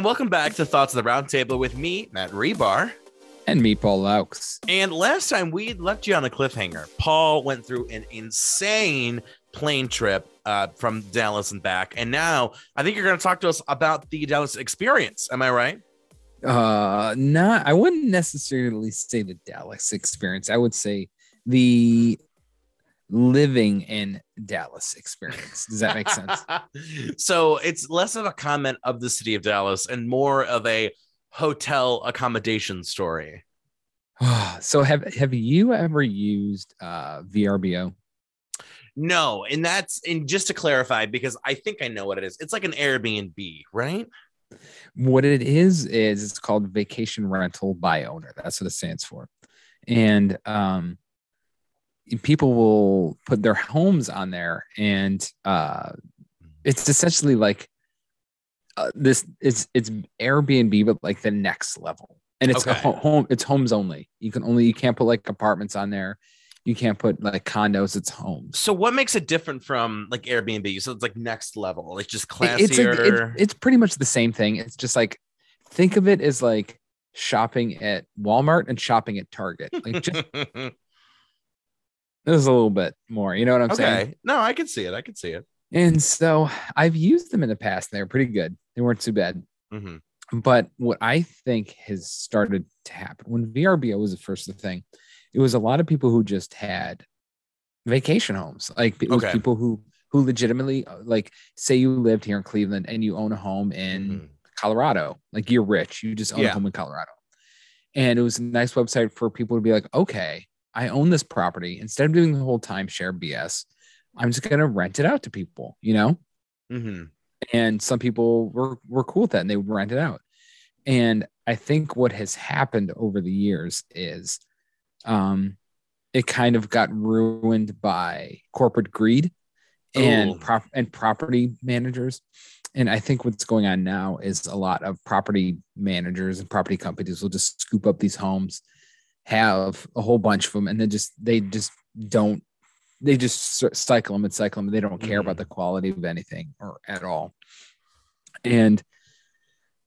and welcome back to Thoughts of the Roundtable with me, Matt Rebar. And me, Paul Laux. And last time we left you on a cliffhanger. Paul went through an insane plane trip uh, from Dallas and back. And now I think you're going to talk to us about the Dallas experience. Am I right? Uh, not, I wouldn't necessarily say the Dallas experience. I would say the living in Dallas experience. Does that make sense? so it's less of a comment of the city of Dallas and more of a hotel accommodation story. so have have you ever used uh VRBO? No, and that's and just to clarify because I think I know what it is. It's like an Airbnb, right? What it is is it's called vacation rental by owner. That's what it stands for. And um people will put their homes on there and uh it's essentially like uh, this it's it's airbnb but like the next level. And it's okay. home it's homes only. You can only you can't put like apartments on there. You can't put like condos. It's homes. So what makes it different from like airbnb? So it's like next level like just classier it's, like, it, it's pretty much the same thing. It's just like think of it as like shopping at walmart and shopping at target. Like just This is a little bit more. You know what I'm okay. saying? No, I can see it. I can see it. And so I've used them in the past. and They were pretty good. They weren't too bad. Mm-hmm. But what I think has started to happen when VRBO was the first thing, it was a lot of people who just had vacation homes. Like it was okay. people who who legitimately uh, like say you lived here in Cleveland and you own a home in mm-hmm. Colorado. Like you're rich, you just own yeah. a home in Colorado. And it was a nice website for people to be like, okay, I own this property. Instead of doing the whole timeshare BS, I'm just gonna rent it out to people, you know? Mm-hmm. And some people were were cool with that and they rent it out. And I think what has happened over the years is um it kind of got ruined by corporate greed and prop and property managers. And I think what's going on now is a lot of property managers and property companies will just scoop up these homes have a whole bunch of them and then just they just don't they just cycle them and cycle them they don't care mm-hmm. about the quality of anything or at all and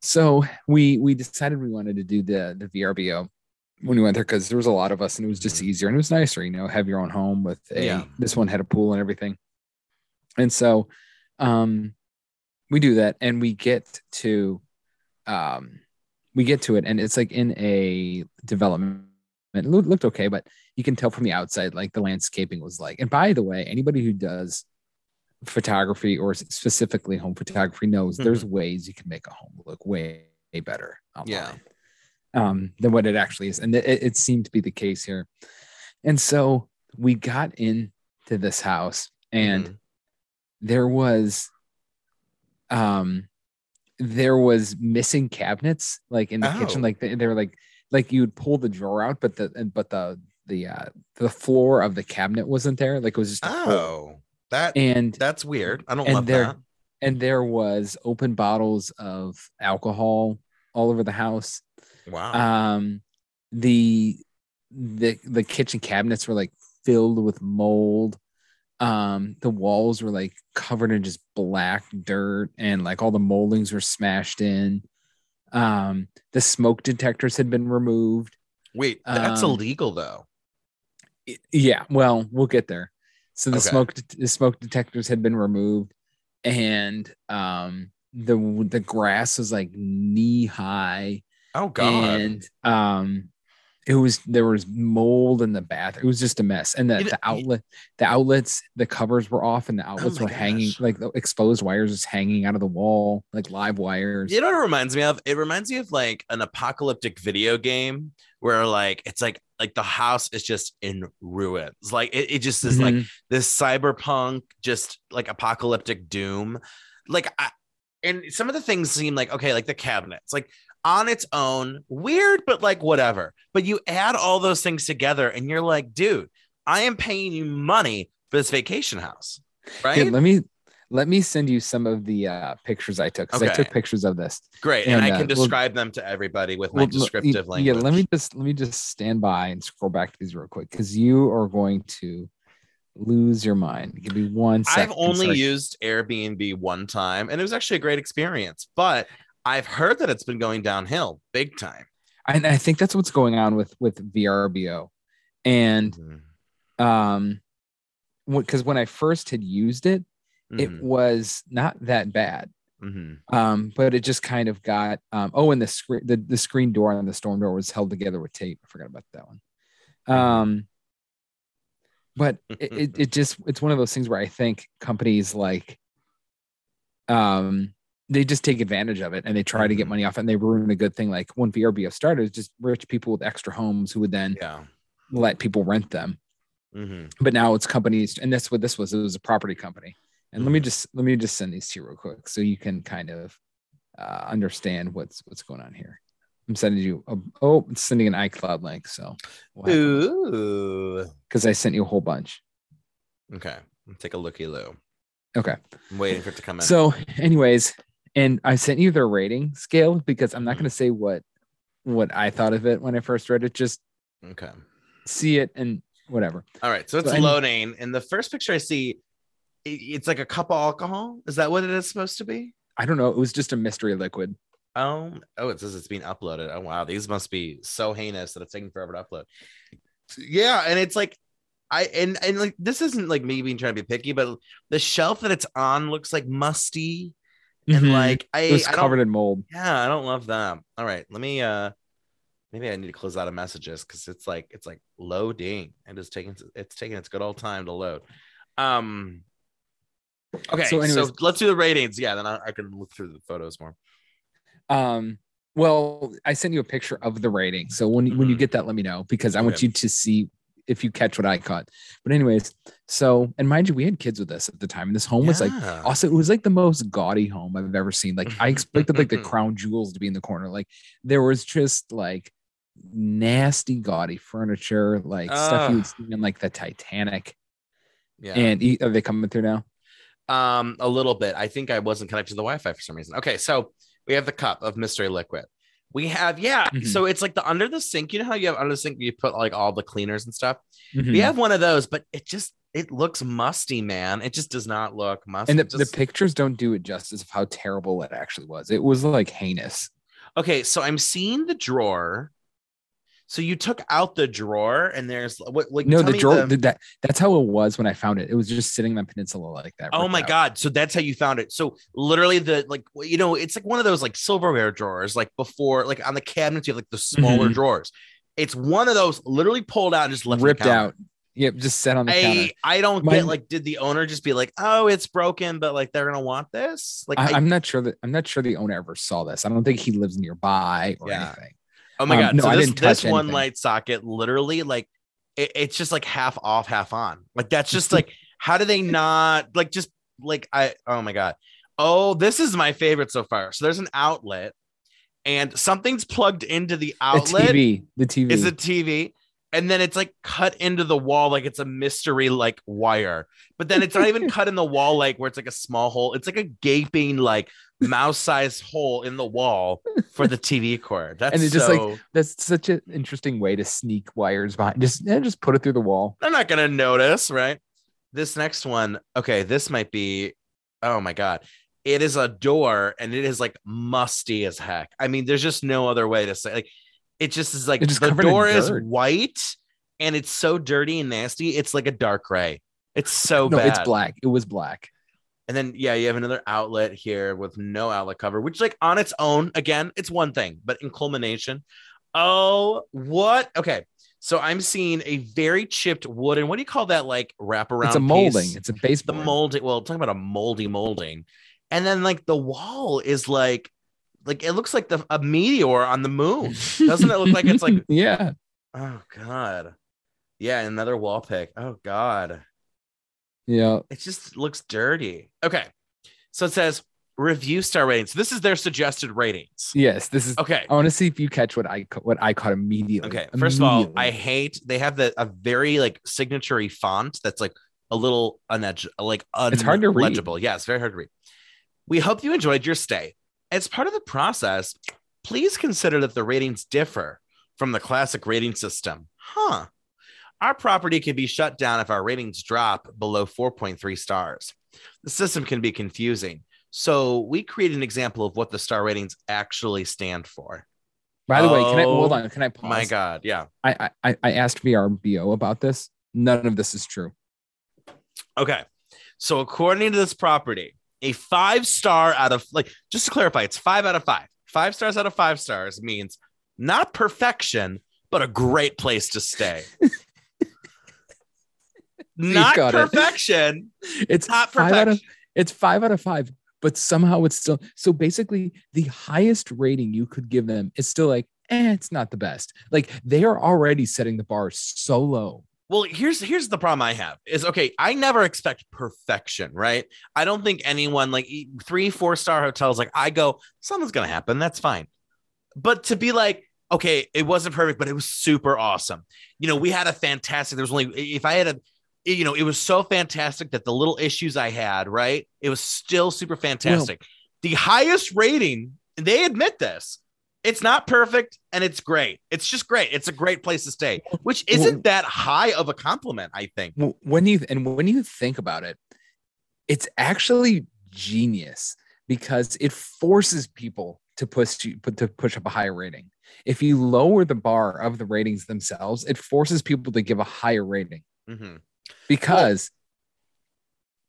so we we decided we wanted to do the the vrbo when we went there because there was a lot of us and it was just mm-hmm. easier and it was nicer you know have your own home with a yeah. this one had a pool and everything and so um we do that and we get to um we get to it and it's like in a development it looked okay, but you can tell from the outside like the landscaping was like. And by the way, anybody who does photography or specifically home photography knows mm-hmm. there's ways you can make a home look way, way better online, yeah. um, than what it actually is. And it, it seemed to be the case here. And so we got into this house and mm-hmm. there was um there was missing cabinets like in the oh. kitchen like they, they were like like you would pull the drawer out, but the but the the uh the floor of the cabinet wasn't there. Like it was just oh that and that's weird. I don't love there, that. And there was open bottles of alcohol all over the house. Wow. Um the the the kitchen cabinets were like filled with mold. Um the walls were like covered in just black dirt and like all the moldings were smashed in. Um, the smoke detectors had been removed. Wait, that's um, illegal though. Yeah, well, we'll get there. So the okay. smoke the smoke detectors had been removed, and um, the the grass was like knee high. Oh god! And um, it was there was mold in the bath. It was just a mess. And the, it, the outlet, the outlets, the covers were off, and the oh outlets oh were gosh. hanging like the exposed wires just hanging out of the wall, like live wires. You know what it reminds me of? It reminds me of like an apocalyptic video game where like it's like like the house is just in ruins. Like it, it just is mm-hmm. like this cyberpunk, just like apocalyptic doom. Like I, and some of the things seem like okay, like the cabinets. Like on its own, weird, but like whatever. But you add all those things together and you're like, dude, I am paying you money for this vacation house. Right. Here, let me let me send you some of the uh, pictures I took because okay. I took pictures of this. Great, and, and I can uh, describe well, them to everybody with my well, descriptive language. Yeah, let me just let me just stand by and scroll back to these real quick because you are going to lose your mind. Give me one second. I've only used Airbnb one time, and it was actually a great experience. But I've heard that it's been going downhill big time. And I think that's what's going on with with VRBO. And mm-hmm. um because when I first had used it, mm-hmm. it was not that bad. Mm-hmm. Um, but it just kind of got um, oh, and the screen the, the screen door and the storm door was held together with tape. I forgot about that one. Mm-hmm. Um, but it, it, it just it's one of those things where I think companies like um they just take advantage of it and they try to get mm-hmm. money off it and they ruin a good thing. Like when VRBO started, just rich people with extra homes who would then yeah. let people rent them. Mm-hmm. But now it's companies, and that's what this was. It was a property company. And mm-hmm. let me mm-hmm. just let me just send these to you real quick so you can kind of uh, understand what's what's going on here. I'm sending you. A, oh, it's sending an iCloud link. So, because I sent you a whole bunch. Okay, I'll take a looky loo. Okay, I'm waiting for it to come in. So, anyways, and I sent you their rating scale because I'm not mm-hmm. going to say what what I thought of it when I first read it. Just okay, see it and whatever. All right, so it's so, loading, and the first picture I see, it's like a cup of alcohol. Is that what it is supposed to be? I don't know. It was just a mystery liquid. Oh, oh, it says it's being uploaded. Oh wow, these must be so heinous that it's taking forever to upload. Yeah, and it's like I and and like this isn't like me being trying to be picky, but the shelf that it's on looks like musty and mm-hmm. like I it was I covered in mold. Yeah, I don't love them. All right, let me uh maybe I need to close out of messages because it's like it's like loading and it's taking it's taking its good old time to load. Um okay, so, anyways, so let's do the ratings. Yeah, then I, I can look through the photos more. Um well, I sent you a picture of the rating. So when, mm-hmm. when you mm-hmm. get that, let me know because I okay. want you to see if you catch what I caught. But anyways, so and mind you, we had kids with us at the time, and this home yeah. was like also it was like the most gaudy home I've ever seen. Like I expected like the crown jewels to be in the corner. Like there was just like nasty gaudy furniture, like uh, stuff you would see in like the Titanic. Yeah. And are they coming through now? Um, a little bit. I think I wasn't connected to the Wi-Fi for some reason. Okay, so we have the cup of mystery liquid. We have, yeah. Mm-hmm. So it's like the under the sink. You know how you have under the sink, you put like all the cleaners and stuff. Mm-hmm. We have one of those, but it just it looks musty, man. It just does not look musty. And the, just... the pictures don't do it justice of how terrible it actually was. It was like heinous. Okay, so I'm seeing the drawer so you took out the drawer, and there's what? Like, no, the drawer. The, that that's how it was when I found it. It was just sitting on peninsula like that. Oh my out. god! So that's how you found it. So literally, the like, you know, it's like one of those like silverware drawers, like before, like on the cabinets, you have like the smaller mm-hmm. drawers. It's one of those literally pulled out and just left ripped out. Yep, just set on the I, counter. I don't My, get like, did the owner just be like, "Oh, it's broken," but like they're gonna want this? Like, I, am not sure that I'm not sure the owner ever saw this. I don't think he lives nearby or yeah. anything. Oh my um, god! No, so I this, didn't touch this one light socket literally like it, it's just like half off, half on. Like that's just like how do they not like just like I oh my god. Oh, this is my favorite so far. So there's an outlet and something's plugged into the outlet. The TV. The TV is a TV. And then it's like cut into the wall like it's a mystery like wire. But then it's not even cut in the wall like where it's like a small hole. It's like a gaping like mouse sized hole in the wall for the TV cord. That's and it's just like that's such an interesting way to sneak wires behind. Just just put it through the wall. They're not gonna notice, right? This next one, okay, this might be. Oh my god, it is a door, and it is like musty as heck. I mean, there's just no other way to say. Like, it just is like the door is white, and it's so dirty and nasty. It's like a dark gray. It's so no, bad. it's black. It was black. And then yeah, you have another outlet here with no outlet cover, which like on its own, again, it's one thing, but in culmination, oh, what? Okay. So I'm seeing a very chipped wood, and what do you call that? Like wraparound. It's a molding. Piece? It's a base. The molding. Well, talking about a moldy molding, and then like the wall is like, like it looks like the a meteor on the moon. Doesn't it look like it's like? yeah. Oh God. Yeah, another wall pick. Oh God. Yeah. It just looks dirty. Okay. So it says review star ratings. This is their suggested ratings. Yes, this is okay. I want to see if you catch what I what I caught immediately. Okay, first immediately. of all, I hate they have the a very like signatory font that's like a little unedge like un- it's hard to read. legible. Yeah, it's very hard to read. We hope you enjoyed your stay. As part of the process, please consider that the ratings differ from the classic rating system. Huh. Our property can be shut down if our ratings drop below 4.3 stars. The system can be confusing, So we create an example of what the star ratings actually stand for. By the oh, way, can I hold oh on? Can I pause? My God, yeah. I I, I asked VRBO about this. None of this is true. Okay. So according to this property, a five star out of like just to clarify, it's five out of five. Five stars out of five stars means not perfection, but a great place to stay. not perfection. It. It's not perfection. Of, it's five out of five, but somehow it's still so basically the highest rating you could give them is still like, eh, it's not the best. Like they are already setting the bar so low well, here's here's the problem I have is okay. I never expect perfection, right? I don't think anyone like three, four star hotels like I go, something's gonna happen. That's fine. But to be like, okay, it wasn't perfect, but it was super awesome. You know, we had a fantastic. There was only if I had a, you know, it was so fantastic that the little issues I had, right? It was still super fantastic. Well, the highest rating, they admit this it's not perfect and it's great. It's just great. It's a great place to stay, which isn't that high of a compliment, I think. When you and when you think about it, it's actually genius because it forces people to push you to push up a higher rating. If you lower the bar of the ratings themselves, it forces people to give a higher rating. Mm-hmm. Because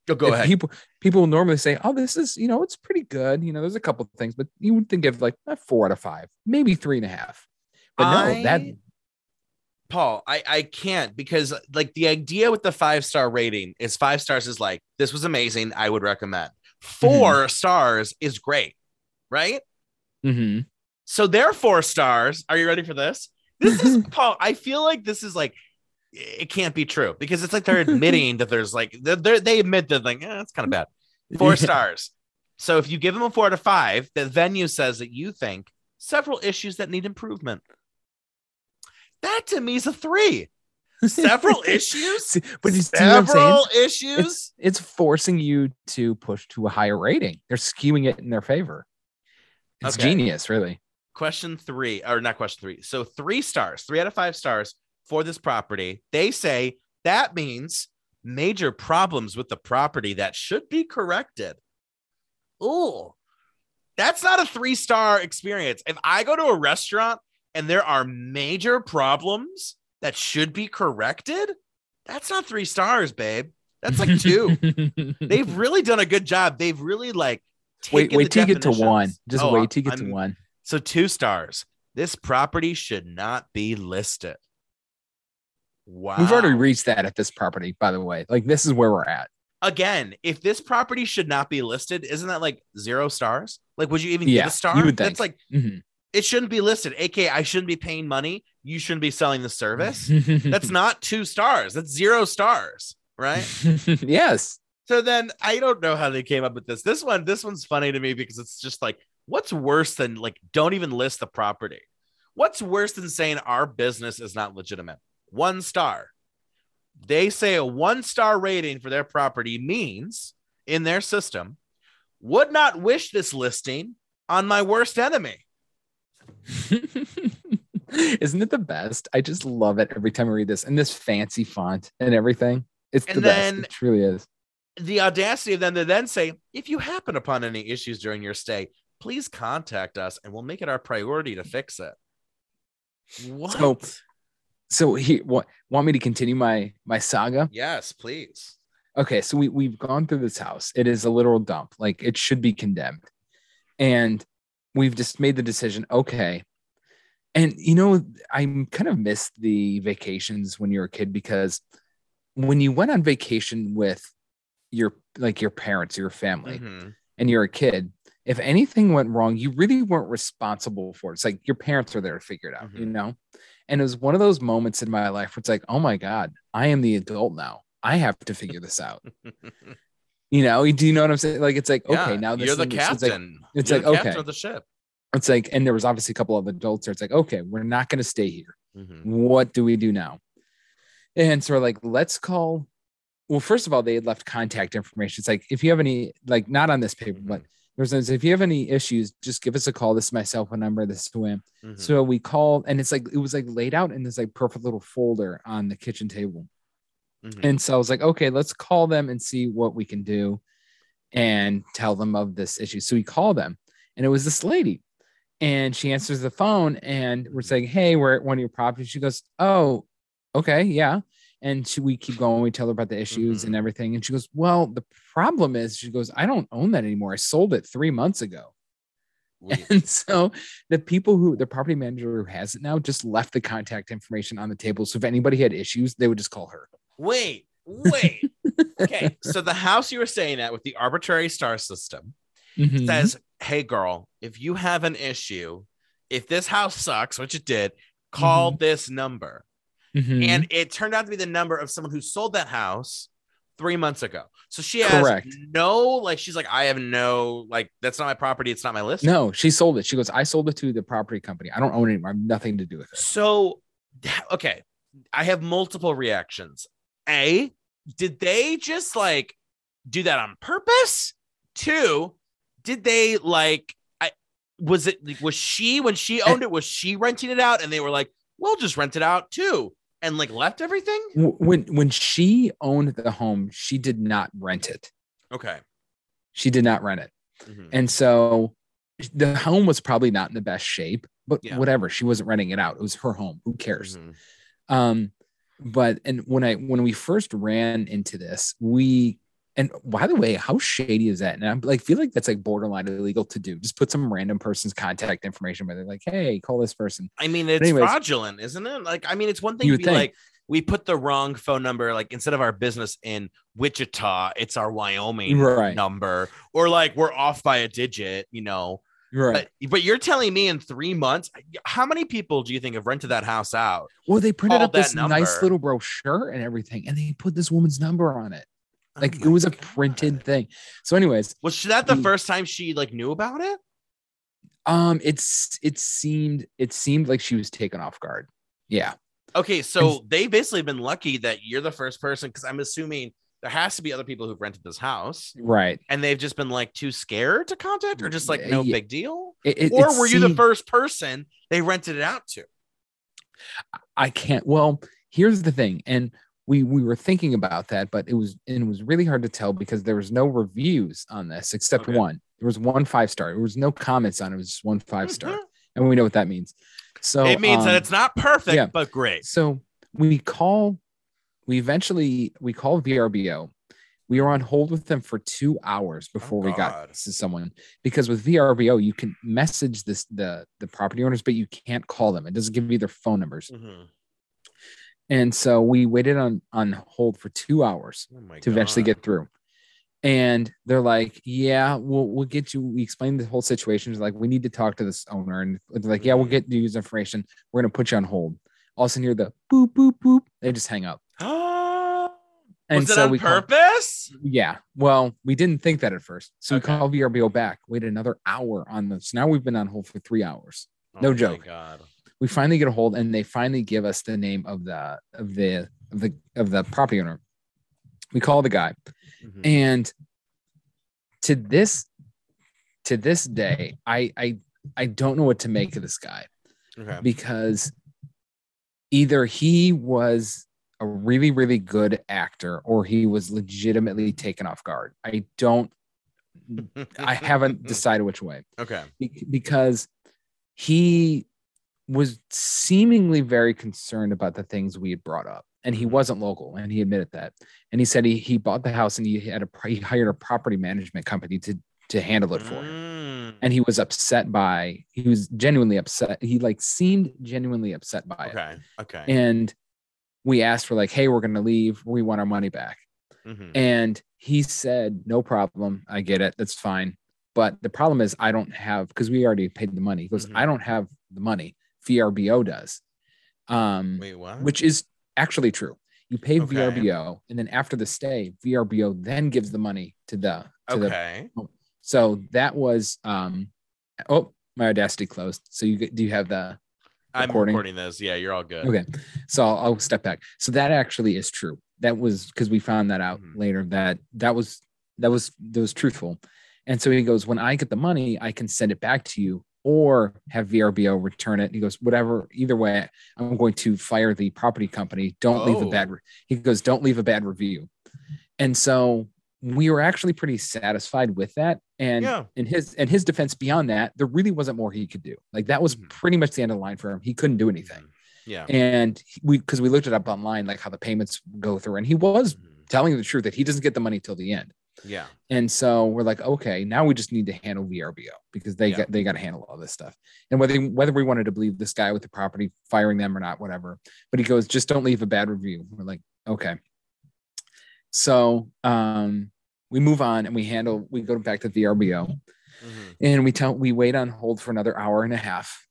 Oh, go ahead. People people will normally say, "Oh, this is you know it's pretty good." You know, there's a couple things, but you would think of like a four out of five, maybe three and a half. But I, no, that Paul, I I can't because like the idea with the five star rating is five stars is like this was amazing. I would recommend. 4 mm-hmm. stars is great, right? Mm-hmm. So they're four stars. Are you ready for this? This is Paul. I feel like this is like it can't be true because it's like they're admitting that there's like they're, they admit that like eh, it's kind of bad. Four yeah. stars. So if you give them a four to five, the venue says that you think several issues that need improvement. That to me is a three. Several issues, but you several issues. It's, it's forcing you to push to a higher rating. They're skewing it in their favor. It's okay. genius, really. Question three, or not question three. So three stars, three out of five stars for this property. They say that means major problems with the property that should be corrected. Oh, that's not a three star experience. If I go to a restaurant and there are major problems that should be corrected, that's not three stars, babe. That's like two. They've really done a good job. They've really like wait, wait till you get to one. Just oh, wait till you get I'm, to one. So two stars. This property should not be listed. Wow. We've already reached that at this property, by the way. Like this is where we're at. Again, if this property should not be listed, isn't that like zero stars? Like, would you even yeah, give a star? You would think. That's like mm-hmm. it shouldn't be listed. AK, I shouldn't be paying money. You shouldn't be selling the service. that's not two stars. That's zero stars, right? yes. So then I don't know how they came up with this. This one, this one's funny to me because it's just like, what's worse than like don't even list the property? What's worse than saying our business is not legitimate? One star. They say a one star rating for their property means in their system would not wish this listing on my worst enemy. Isn't it the best? I just love it every time I read this and this fancy font and everything. It's and the best. It truly is. The audacity of them to then say, if you happen upon any issues during your stay, please contact us and we'll make it our priority to fix it. What? So so he what want me to continue my my saga? Yes, please. Okay, so we we've gone through this house. It is a literal dump. Like it should be condemned. And we've just made the decision, okay. And you know, I kind of missed the vacations when you were a kid because when you went on vacation with your like your parents, your family, mm-hmm. and you're a kid, if anything went wrong, you really weren't responsible for it. It's like your parents are there to figure it out, mm-hmm. you know? And it was one of those moments in my life where it's like, oh my God, I am the adult now. I have to figure this out. you know, do you know what I'm saying? Like, it's like, yeah, okay, now this you're the captain. It's like, it's like okay. the ship. It's like, and there was obviously a couple of adults there. It's like, okay, we're not going to stay here. Mm-hmm. What do we do now? And so we're like, let's call. Well, first of all, they had left contact information. It's like, if you have any, like, not on this paper, but there's if you have any issues, just give us a call. This is my cell phone number. This is who I am. Mm-hmm. So we called, and it's like it was like laid out in this like perfect little folder on the kitchen table. Mm-hmm. And so I was like, okay, let's call them and see what we can do. and tell them of this issue. So we call them, and it was this lady, and she answers the phone, and we're saying, "Hey, we're at one of your properties." She goes, "Oh, okay, yeah." And she, we keep going. We tell her about the issues Mhm. and everything, and she goes, "Well, the problem is," she goes, "I don't own that anymore. I sold it three months ago." We- And so the people who the property manager who has it now just left the contact information on the table. So if anybody had issues, they would just call her. Wait, wait. okay, so the house you were staying at with the arbitrary star system Mhm. says, "Hey, girl, if you have an issue, if this house sucks, which it did, call this number." Mhm. And it turned out to be the number of someone who sold that house three months ago. So she has Correct. no, like, she's like, I have no, like, that's not my property. It's not my list. no, she sold it. She goes, I sold it to the property company. I don't own it anymore. I have nothing to do with it. So, okay, I have multiple reactions. A, did they just like do that on purpose? Two, did they like, I was it, was she, when she owned it, was she renting it out and they were like, we'll just rent it out too and like left everything? When when she owned the home, she did not rent it. Okay. She did not rent it. Mhm. And so the home was probably not in the best shape, but Yeah. whatever. She wasn't renting it out. It was her home. Who cares? Mhm. Um, but and when I when we first ran into this, we and by the way, how shady is that? And I'm like, feel like that's like borderline illegal to do. Just put some random person's contact information where they're like, hey, call this person. I mean, it's anyways- fraudulent, isn't it? Like, I mean, it's one thing to be think. like, we put the wrong phone number, like instead of our business in Wichita, it's our Wyoming Right. number, or like we're off by a digit, you know. Right. But, but you're telling me in three months, how many people do you think have rented that house out? well, they printed up this that nice little brochure and everything, and they put this woman's number on it. Oh Like it was a God. printed thing. So, anyways, Was she- that the first time she like knew about it? um, it's it seemed it seemed like she was taken off guard. Yeah. Okay, so they basically been lucky that you're the first person because I'm assuming there has to be other people who've rented this house Right. and they've just been like too scared to contact or just like no Yeah. big deal. It, it- or it were you the first person they rented it out to? I can't. Well, here's the thing, and we we were thinking about that, but it was and it was really hard to tell because there was no reviews on this except Okay. one. There was one five star. There was no comments on it. It was just one five star, and we know what that means. So it means that um, it's not perfect, yeah. but great. So we call. We eventually we call VRBO. We were on hold with them for two hours before we got to someone because with VRBO you can message this the the property owners, but you can't call them. It doesn't give you their phone numbers. Mhm. And so we waited on on hold for two hours Oh to eventually God. get through. And they're like, "Yeah, we'll we'll get you." We explained the whole situation. It's like we need to talk to this owner, and they're like, "Yeah, we'll Mhm. get you his information. We're gonna put you on hold." All of a sudden, hear the boop boop boop. They just hang up. And Was it so on we purpose? yeah. Well, we didn't think that at first. So Okay. we called VRBO back, waited another hour on this. Now we've been on hold for three hours. No Oh my joke. God. We finally get a hold and they finally give us the name of the of the of the of the property owner we call the guy Mhm. and to this to this day i i i don't know what to make of this guy Okay. because either he was a really really good actor or he was legitimately taken off guard i don't i haven't decided which way Okay. Be- because he was seemingly very concerned about the things we had brought up and he Mhm. wasn't local and he admitted that and he said he, he bought the house and he had a he hired a property management company to to handle it for him Mm. and he was upset by he was genuinely upset he like seemed genuinely upset by it Okay. Okay. and we asked for like hey we're going to leave we want our money back Mhm. and he said, No problem. I get it. That's fine. But the problem is, I don't have, because we already paid the money. He goes, Mhm. I don't have the money. VRBO does. Um, Wait, what? which is actually true. You pay Okay. VRBO, and then after the stay, VRBO then gives the money to the to the okay. so that was um oh my audacity closed. So you do you have the I'm recording. recording this. Yeah, you're all good. Okay. So I'll, I'll step back. So that actually is true. That was because we found that out Mhm. later that that was that was that was truthful. And so he goes, when I get the money, I can send it back to you or have VRBO return it. He goes, whatever, either way, I'm going to fire the property company. Don't leave a Oh. bad. Re-. He goes, don't leave a bad review. And so we were actually pretty satisfied with that. And Yeah. in his in his defense, beyond that, there really wasn't more he could do. Like that was Mhm. pretty much the end of the line for him. He couldn't do anything. Yeah. And we because we looked it up online, like how the payments go through, and he was Mhm. telling the truth that he doesn't get the money till the end. Yeah. And so we're like, okay, now we just need to handle VRBO because they Yeah. got they got to handle all this stuff. And whether whether we wanted to believe this guy with the property firing them or not, whatever. But he goes, just don't leave a bad review. We're like, okay. So um we move on and we handle we go back to VRBO Mhm. and we tell we wait on hold for another hour and a half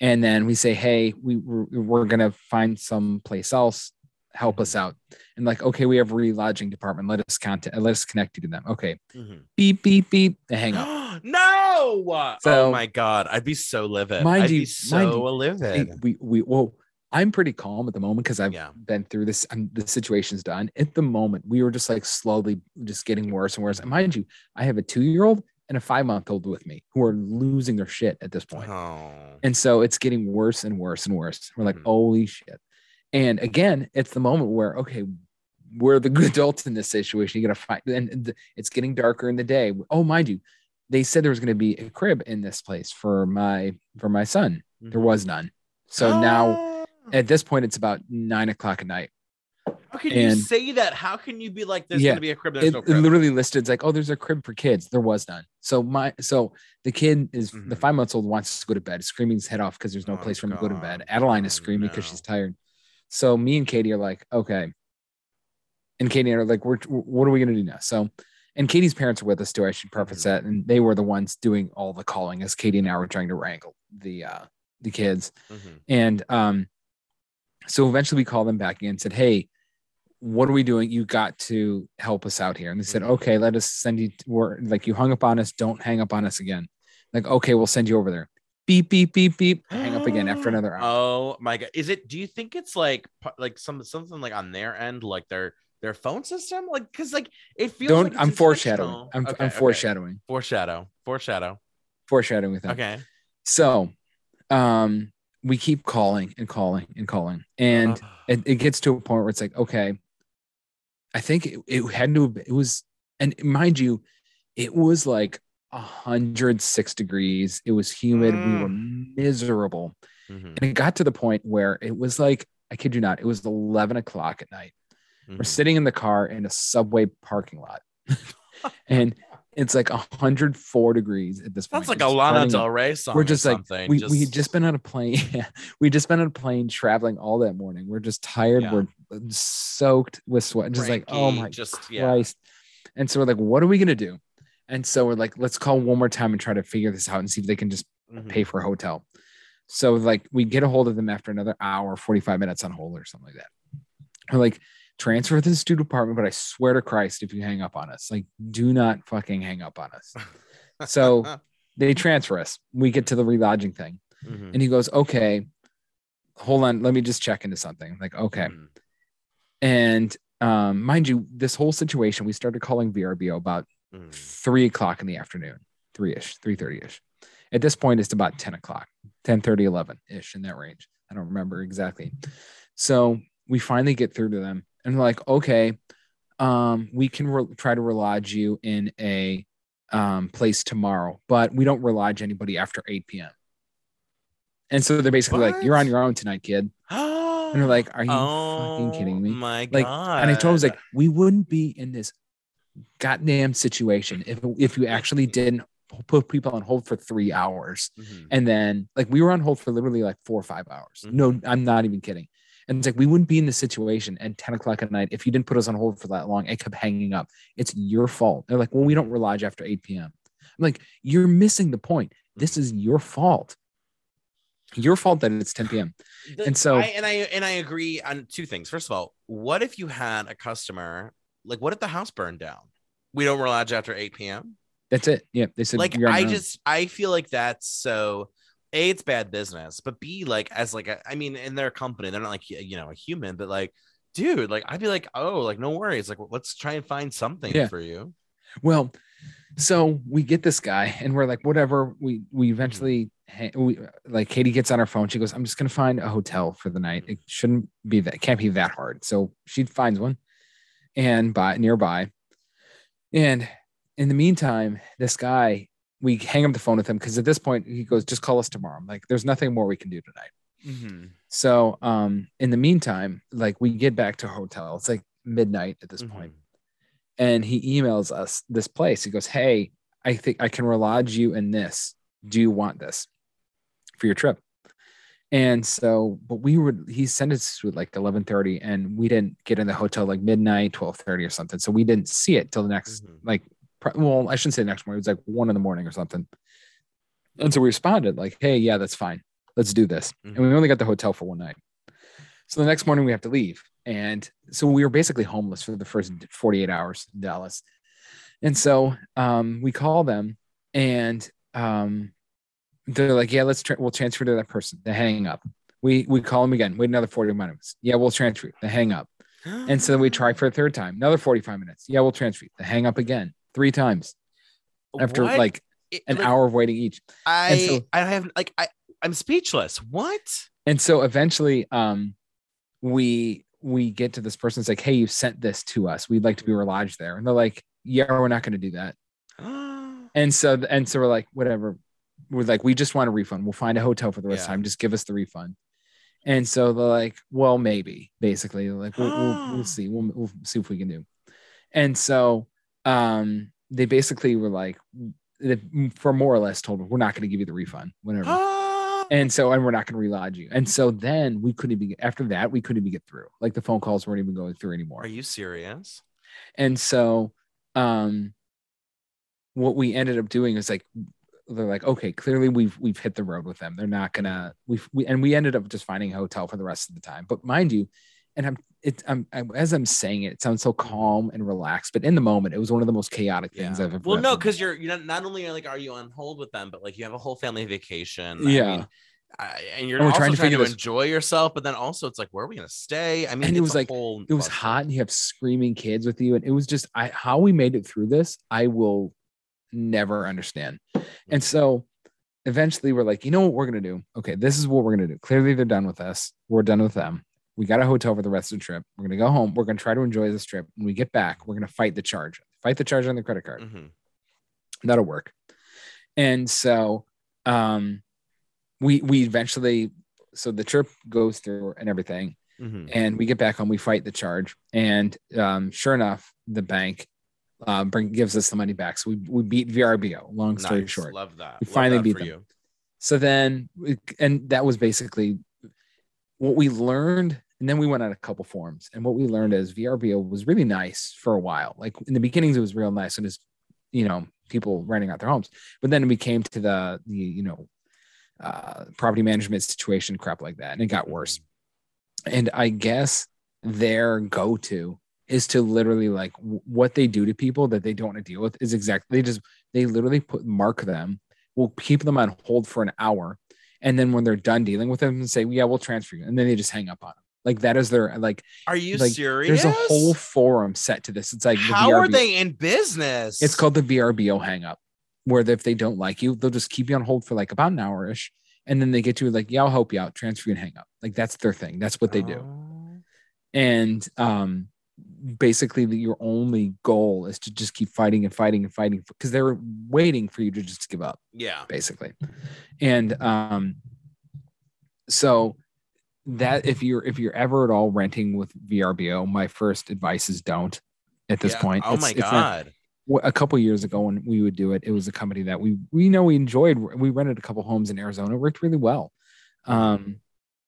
and then we say hey we we're, we're gonna find some place else help us out and like okay we have a relodging department let us contact let us connect you to them okay Mhm. beep beep beep hang up no. So- oh my god, I'd be so livid. Mind I'd you- be so mind you, livid. We we well i'm pretty calm at the moment because i've Yeah. been through this and the situation's done at the moment we were just like slowly just getting worse and worse and mind you i have a two-year-old and a five-month-old with me who are losing their shit at this point Oh. And so it's getting worse and worse and worse. We're like, Mhm. holy shit. And again, it's the moment where, okay, we're the good adults in this situation. You got to find, and it's getting darker in the day. Oh, mind you, they said there was going to be a crib in this place for my for my son. There was none. So now Ah. at this point, it's about nine o'clock at night. how can you say that? How can you be like, there's Yeah. gonna be a crib? There's It, no it crib. literally listed it's like, oh, there's a crib for kids. There was none. So my so the kid is the Mhm. five months old wants to go to bed, screaming his head off because there's no Oh, place for him to go to bed. Adeline is Oh, screaming because no. she's tired. So me and Katie are like, okay. And Katie and I are like, we're, what are we gonna do now? So, and Katie's parents are with us too. I should preface Mhm. that, and they were the ones doing all the calling as Katie and I were trying to wrangle the uh the kids. Mhm. And um, so eventually we called them back in and said, Hey, what are we doing? You got to help us out here. And they said, Mhm. Okay, let us send you we're like you hung up on us, don't hang up on us again. Like, okay, we'll send you over there. Beep, beep, beep, beep. Hang up again after another hour. Oh my god! Is it? Do you think it's like like some something like on their end, like their their phone system? Like because like it feels. don't like I'm foreshadowing. I'm, Okay, I'm okay. foreshadowing. Foreshadow. Foreshadow. Foreshadowing with them. Okay. So um we keep calling and calling and calling. And Uh, it, it gets to a point where it's like, okay, I think it, it had to, it was, and mind you, it was like 106 degrees. It was humid. We were miserable. mhm, And it got to the point where it was like, I kid you not, it was 11 o'clock at night. We're mhm. sitting in the car in a subway parking lot. and it's like 104 degrees at this point. That's like a Lana. Del Rey song. We're just like we we had just been on a plane. we just been on a plane traveling all that morning. We're just tired. Yeah. We're soaked with sweat. Just like oh my just yeah. And so we're like, what are we gonna do? And so we're like, let's call one more time and try to figure this out and see if they can just Mhm. pay for a hotel. So like we get a hold of them after another hour, 45 minutes on hold or something like that. We're like, transfer to the student apartment, but I swear to Christ, if you hang up on us, like do not fucking hang up on us. So they transfer us. We get to the relodging thing. Mhm, And he goes, okay, hold on. Let me just check into something. Like, okay. mhm. And um, mind you, this whole situation, we started calling VRBO about Mhm. three o'clock in the afternoon, three ish, three thirty ish. At this point, it's about 10 o'clock, 10 11 ish in that range. I don't remember exactly. So we finally get through to them and they're like, okay, um, we can re- try to relodge you in a um, place tomorrow, but we don't relodge anybody after 8 p.m. And so they're basically like, you're on your own tonight, kid. And they're like, are you fucking kidding me? Oh my Like, god! And I told him, I was like, we wouldn't be in this goddamn situation if if you actually didn't put people on hold for three hours. Mhm. And then like we were on hold for literally like four or five hours. No, Mm-hmm. I'm not even kidding. And it's like we wouldn't be in this situation at 10 o'clock at night if you didn't put us on hold for that long. It kept hanging up. It's your fault. They're like, well, we don't relodge after 8 p.m. I'm like, you're missing the point. This is your fault. Your fault that it's 10 p.m. The- And so- I, and I and I agree on two things. First of all, what if you had a customer like what if the house burned down? We don't relodge after 8 p.m. That's it. Yeah. They said, Like I own. just I feel like that's so a it's bad business, but b like as like a, I mean in their company they're not like you know a human, but like dude, like I'd be like oh like no worries, like let's try and find something Yeah. for you. Well, so we get this guy, and we're like, whatever. We we mm-hmm. eventually, we like Katie gets on her phone. She goes, "I'm just gonna find a hotel for the night. Mm-hmm. It shouldn't be that. It can't be that hard." So she finds one, and by nearby, And in the meantime, this guy, we hang up the phone with him because at this point he goes, just call us tomorrow. I'm like, there's nothing more we can do tonight. Mm-hmm. So um, in the meantime, like we get back to hotel. It's like midnight at this mm-hmm. point. And he emails us this place. He goes, Hey, I think I can lodge you in this. Do you want this for your trip? And so, but we would he sent us to like 11:30 and we didn't get in the hotel like midnight, 12:30 or something. So we didn't see it till the next mm-hmm. like well, I shouldn't say next morning. It was like one in the morning or something. And so we responded like, "Hey, yeah, that's fine. Let's do this." Mm-hmm. And we only got the hotel for one night. So the next morning we have to leave, and so we were basically homeless for the first 48 hours in Dallas. And so um, we call them, and um, they're like, "Yeah, let's tra- we'll transfer to that person." They hang up. We we call them again. Wait another 40 minutes. Yeah, we'll transfer. They hang up. And so we try for a third time. Another 45 minutes. Yeah, we'll transfer. They hang up again three times after what? like an like, hour of waiting each. I so, I have like I I'm speechless. What? And so eventually, um, we we get to this person. It's like, hey, you sent this to us. We'd like to be lodged there, and they're like, yeah, we're not going to do that. and so and so we're like, whatever. We're like, we just want a refund. We'll find a hotel for the rest yeah. of the time. Just give us the refund. And so they're like, well, maybe. Basically, like we'll, we'll, we'll see. We'll, we'll see if we can do. And so um, they basically were like, for more or less told we're not going to give you the refund, whatever. And so, and we're not going to relodge you. And so then we couldn't even, after that, we couldn't even get through. Like the phone calls weren't even going through anymore. Are you serious? And so, um, what we ended up doing is like, they're like, okay, clearly we've we've hit the road with them. They're not gonna we've we and we ended up just finding a hotel for the rest of the time. But mind you, and I'm it I'm, I'm, as I'm saying it, it sounds so calm and relaxed, but in the moment, it was one of the most chaotic things yeah. I've ever. Well, no, because you're you're not, not only like are you on hold with them, but like you have a whole family vacation. Yeah. I mean, I, and you're and also trying to, trying to enjoy yourself, but then also it's like, where are we gonna stay? I mean, and it was like it was hot, and you have screaming kids with you, and it was just I how we made it through this. I will never understand, and so eventually we're like, you know what we're gonna do? Okay, this is what we're gonna do. Clearly, they're done with us. We're done with them. We got a hotel for the rest of the trip. We're going to go home. We're going to try to enjoy this trip. When we get back, we're going to fight the charge, fight the charge on the credit card. Mm-hmm. That'll work. And so, um, we, we eventually, so the trip goes through and everything. Mm-hmm. And we get back home, we fight the charge. And um, sure enough, the bank uh, bring, gives us the money back. So we, we beat VRBO. Long story nice. short, love that. We love finally that beat them. You. So then, and that was basically what we learned and then we went on a couple forums, and what we learned is VRBO was really nice for a while. Like in the beginnings, it was real nice, and it's you know people renting out their homes. But then we came to the the you know uh, property management situation, crap like that, and it got worse. And I guess their go to is to literally like what they do to people that they don't want to deal with is exactly they just they literally put mark them will keep them on hold for an hour and then when they're done dealing with them and say yeah we'll transfer you and then they just hang up on them like that is their like. Are you like, serious? There's a whole forum set to this. It's like how are they in business? It's called the VRBO hang up, where if they don't like you, they'll just keep you on hold for like about an hour ish, and then they get to like, yeah, I'll help you out, transfer you and hang up. Like that's their thing. That's what they do. Oh. And um, basically, your only goal is to just keep fighting and fighting and fighting because they're waiting for you to just give up. Yeah, basically. And um, so that if you're if you're ever at all renting with VRBO, my first advice is don't at this yeah. point. Oh it's, my god. Not, a couple years ago when we would do it, it was a company that we we know we enjoyed. We rented a couple homes in Arizona, it worked really well. Um,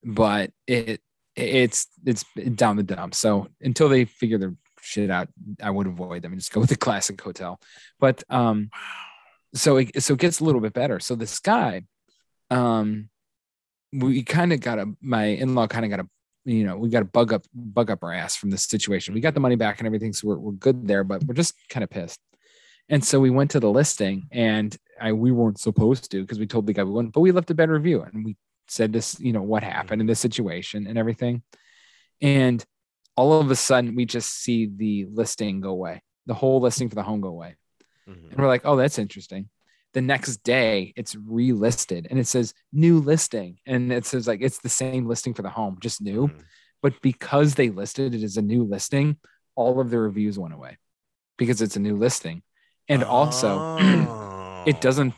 but it it's it's down the dump. So until they figure their shit out, I would avoid them and just go with the classic hotel. But um, so it so it gets a little bit better. So this guy, um, we kind of got a my in-law kind of got a you know we got a bug up bug up our ass from this situation we got the money back and everything so we're, we're good there but we're just kind of pissed and so we went to the listing and I, we weren't supposed to because we told the guy we wouldn't but we left a bad review and we said this you know what happened in this situation and everything and all of a sudden we just see the listing go away the whole listing for the home go away mm-hmm. and we're like oh that's interesting the next day it's relisted and it says new listing and it says like it's the same listing for the home just new mm-hmm. but because they listed it as a new listing all of the reviews went away because it's a new listing. And also, Oh. it doesn't,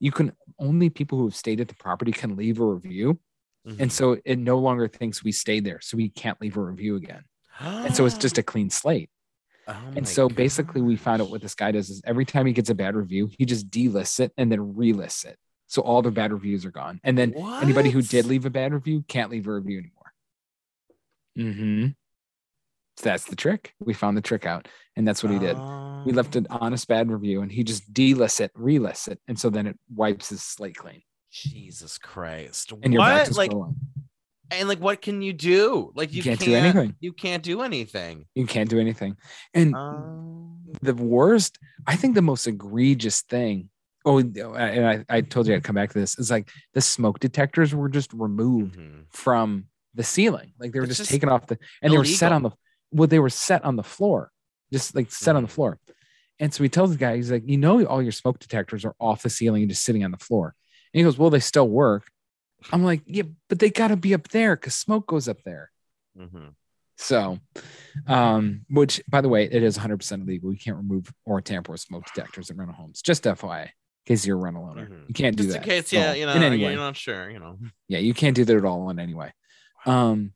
you can only people who have stayed at the property can leave a review. Mhm. And so it no longer thinks we stayed there. So we can't leave a review again. And so it's just a clean slate. Oh And so basically, we found out what this guy does is every time he gets a bad review, he just delists it and then relists it. So all the bad reviews are gone. And then anybody who did leave a bad review can't leave a review anymore. hmm So that's the trick. We found the trick out, and that's what he did. We left Oh, an honest bad review, and he just delists it, relists it, and so then it wipes his slate clean. Jesus Christ. And you're back what? to Like, and like, what can you do? Like, you, You can't do anything. You can't do anything. You can't do anything. And Um, the worst, I think the most egregious thing. Oh, and I, I told you I'd come back to this. Is like the smoke detectors were just removed mhm. from the ceiling. Like they were just, just taken off the, and they were set on the, well, they were set on the floor, just like set on the Mhm. floor. And so he tells the guy, he's like, you know, all your smoke detectors are off the ceiling and just sitting on the floor. And he goes, well, they still work. I'm like, yeah, but they got to be up there because smoke goes up there. Mhm. So, um, which by the way, it is 100% illegal. You can't remove or tamper with smoke detectors in rental homes. Just FYI, in case you're a rental owner, Mhm. you can't do Just that. in case, yeah, you know, in any way. you're not sure, you know. Yeah, you can't do that at all in any way. Um,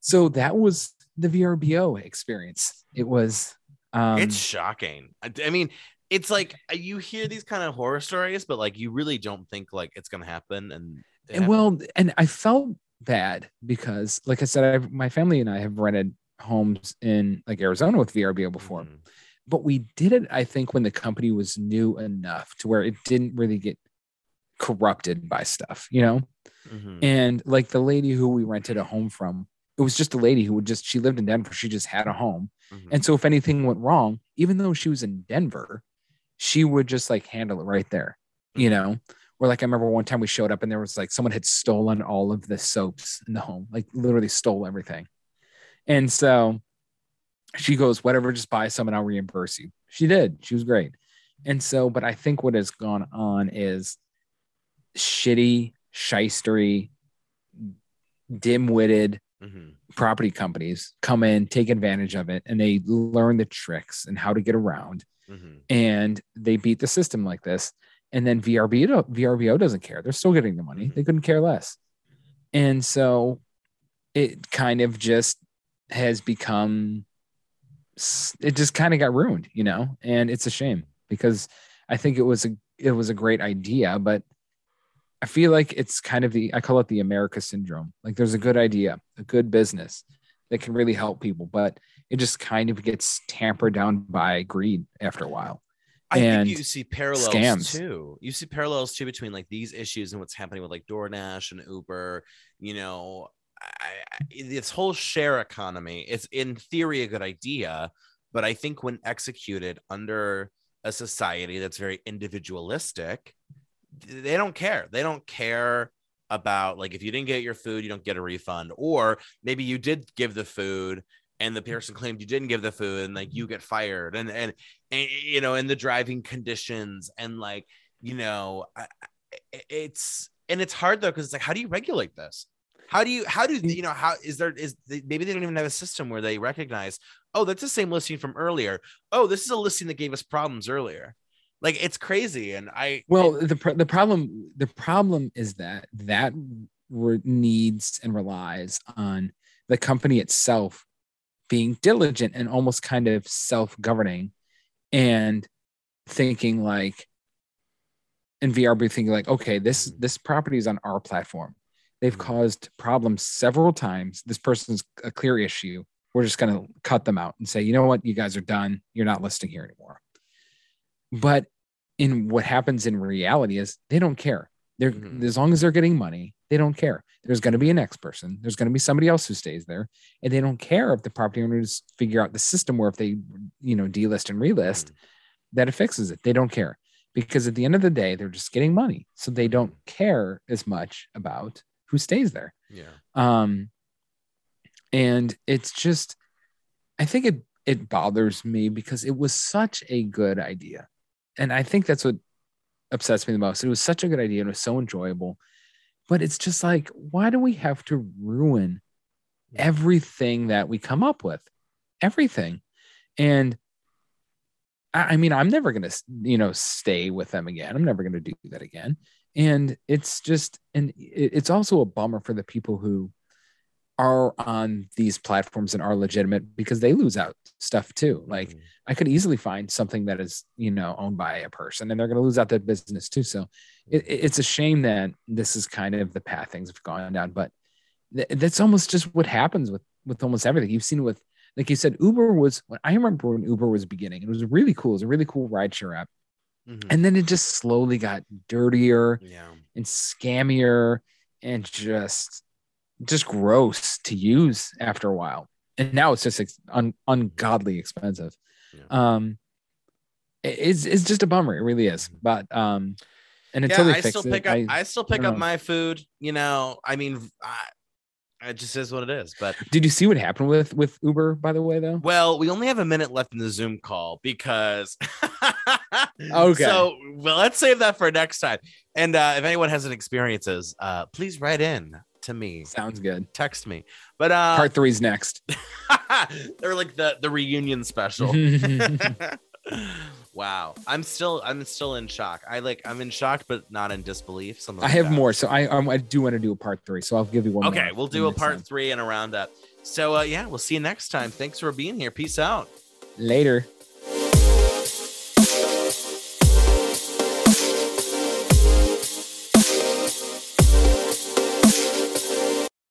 so that was the VRBO experience. It was, um, it's shocking. I, I mean, it's like uh, you hear these kind of horror stories, but like you really don't think like it's gonna happen. And, and well, and I felt bad because, like I said, I've, my family and I have rented homes in like Arizona with VRBO before. Mhm. but we did it i think when the company was new enough to where it didn't really get corrupted by stuff you know Mhm. and like the lady who we rented a home from it was just a lady who would just she lived in denver she just had a home Mhm. and so if anything went wrong even though she was in denver she would just like handle it right there you know or like i remember one time we showed up and there was like someone had stolen all of the soaps in the home like literally stole everything and so she goes, whatever, just buy some and I'll reimburse you. She did. She was great. And so, but I think what has gone on is shitty, shystery, dim-witted Mhm. property companies come in, take advantage of it, and they learn the tricks and how to get around. Mhm. And they beat the system like this. And then VRBO, VRBO doesn't care. They're still getting the money. They couldn't care less. And so it kind of just has become it just kind of got ruined, you know, and it's a shame because I think it was a it was a great idea, but I feel like it's kind of the I call it the America syndrome. Like there's a good idea, a good business that can really help people, but it just kind of gets tampered down by greed after a while. I and think you see parallels scams. too. You see parallels too between like these issues and what's happening with like DoorDash and Uber. You know, I, I, this whole share economy is in theory a good idea, but I think when executed under a society that's very individualistic, they don't care. They don't care about like if you didn't get your food, you don't get a refund, or maybe you did give the food and the person mm-hmm. claimed you didn't give the food and like you get fired. And and, and you know and the driving conditions and like you know it's and it's hard though because it's like how do you regulate this? How do you how do mm. you know how is there is maybe they don't even have a system where they recognize oh that's the same listing from earlier. Oh this is a listing that gave us problems earlier like it's crazy and i Well, the pr- the problem the problem is that that re- needs and relies on the company itself being diligent and almost kind of self-governing and thinking like in VRB thinking like okay this Mhm. this property is on our platform. They've Mhm. caused problems several times. This person's a clear issue. We're just going to cut them out and say you know what? You guys are done. You're not listing here anymore. But in what happens in reality is they don't care. They're Mhm. as long as they're getting money, they don't care. There's going to be a next person. There's going to be somebody else who stays there, and they don't care if the property owners figure out the system where if they, you know, delist and relist, that it fixes it. They don't care because at the end of the day, they're just getting money, so they don't care as much about who stays there. yeah Um, and it's just, I think it it bothers me because it was such a good idea, and I think that's what upsets me the most. It was such a good idea and it was so enjoyable, but it's just like, why do we have to ruin everything that we come up with? Everything, and I, I mean, I'm never gonna, you know, stay with them again. I'm never gonna do that again. And it's just, and it's also a bummer for the people who are on these platforms and are legitimate because they lose out stuff too. Like mm-hmm. I could easily find something that is, you know, owned by a person and they're going to lose out that business too. So it, it's a shame that this is kind of the path things have gone down, but th- that's almost just what happens with, with almost everything you've seen with, like you said, Uber was when I remember when Uber was beginning, it was really cool. It was a really cool rideshare app. Mm-hmm. And then it just slowly got dirtier yeah. and scammier and just just gross to use after a while. And now it's just un- ungodly expensive. Yeah. Um, it's it's just a bummer. It really is. Mm-hmm. But um, and until yeah, they I fix still it, pick up. I, I still pick I up know. my food. You know, I mean, I, it just is what it is. But did you see what happened with with Uber? By the way, though. Well, we only have a minute left in the Zoom call because. okay. So well, let's save that for next time. And uh, if anyone has any experiences, uh, please write in to me. Sounds good. Text me. But uh part three's next. They're like the the reunion special. wow. I'm still I'm still in shock. I like I'm in shock, but not in disbelief. Something I have that. more. So I um, I do want to do a part three. So I'll give you one. Okay, we'll do a part time. three and around that. So uh yeah, we'll see you next time. Thanks for being here. Peace out. Later.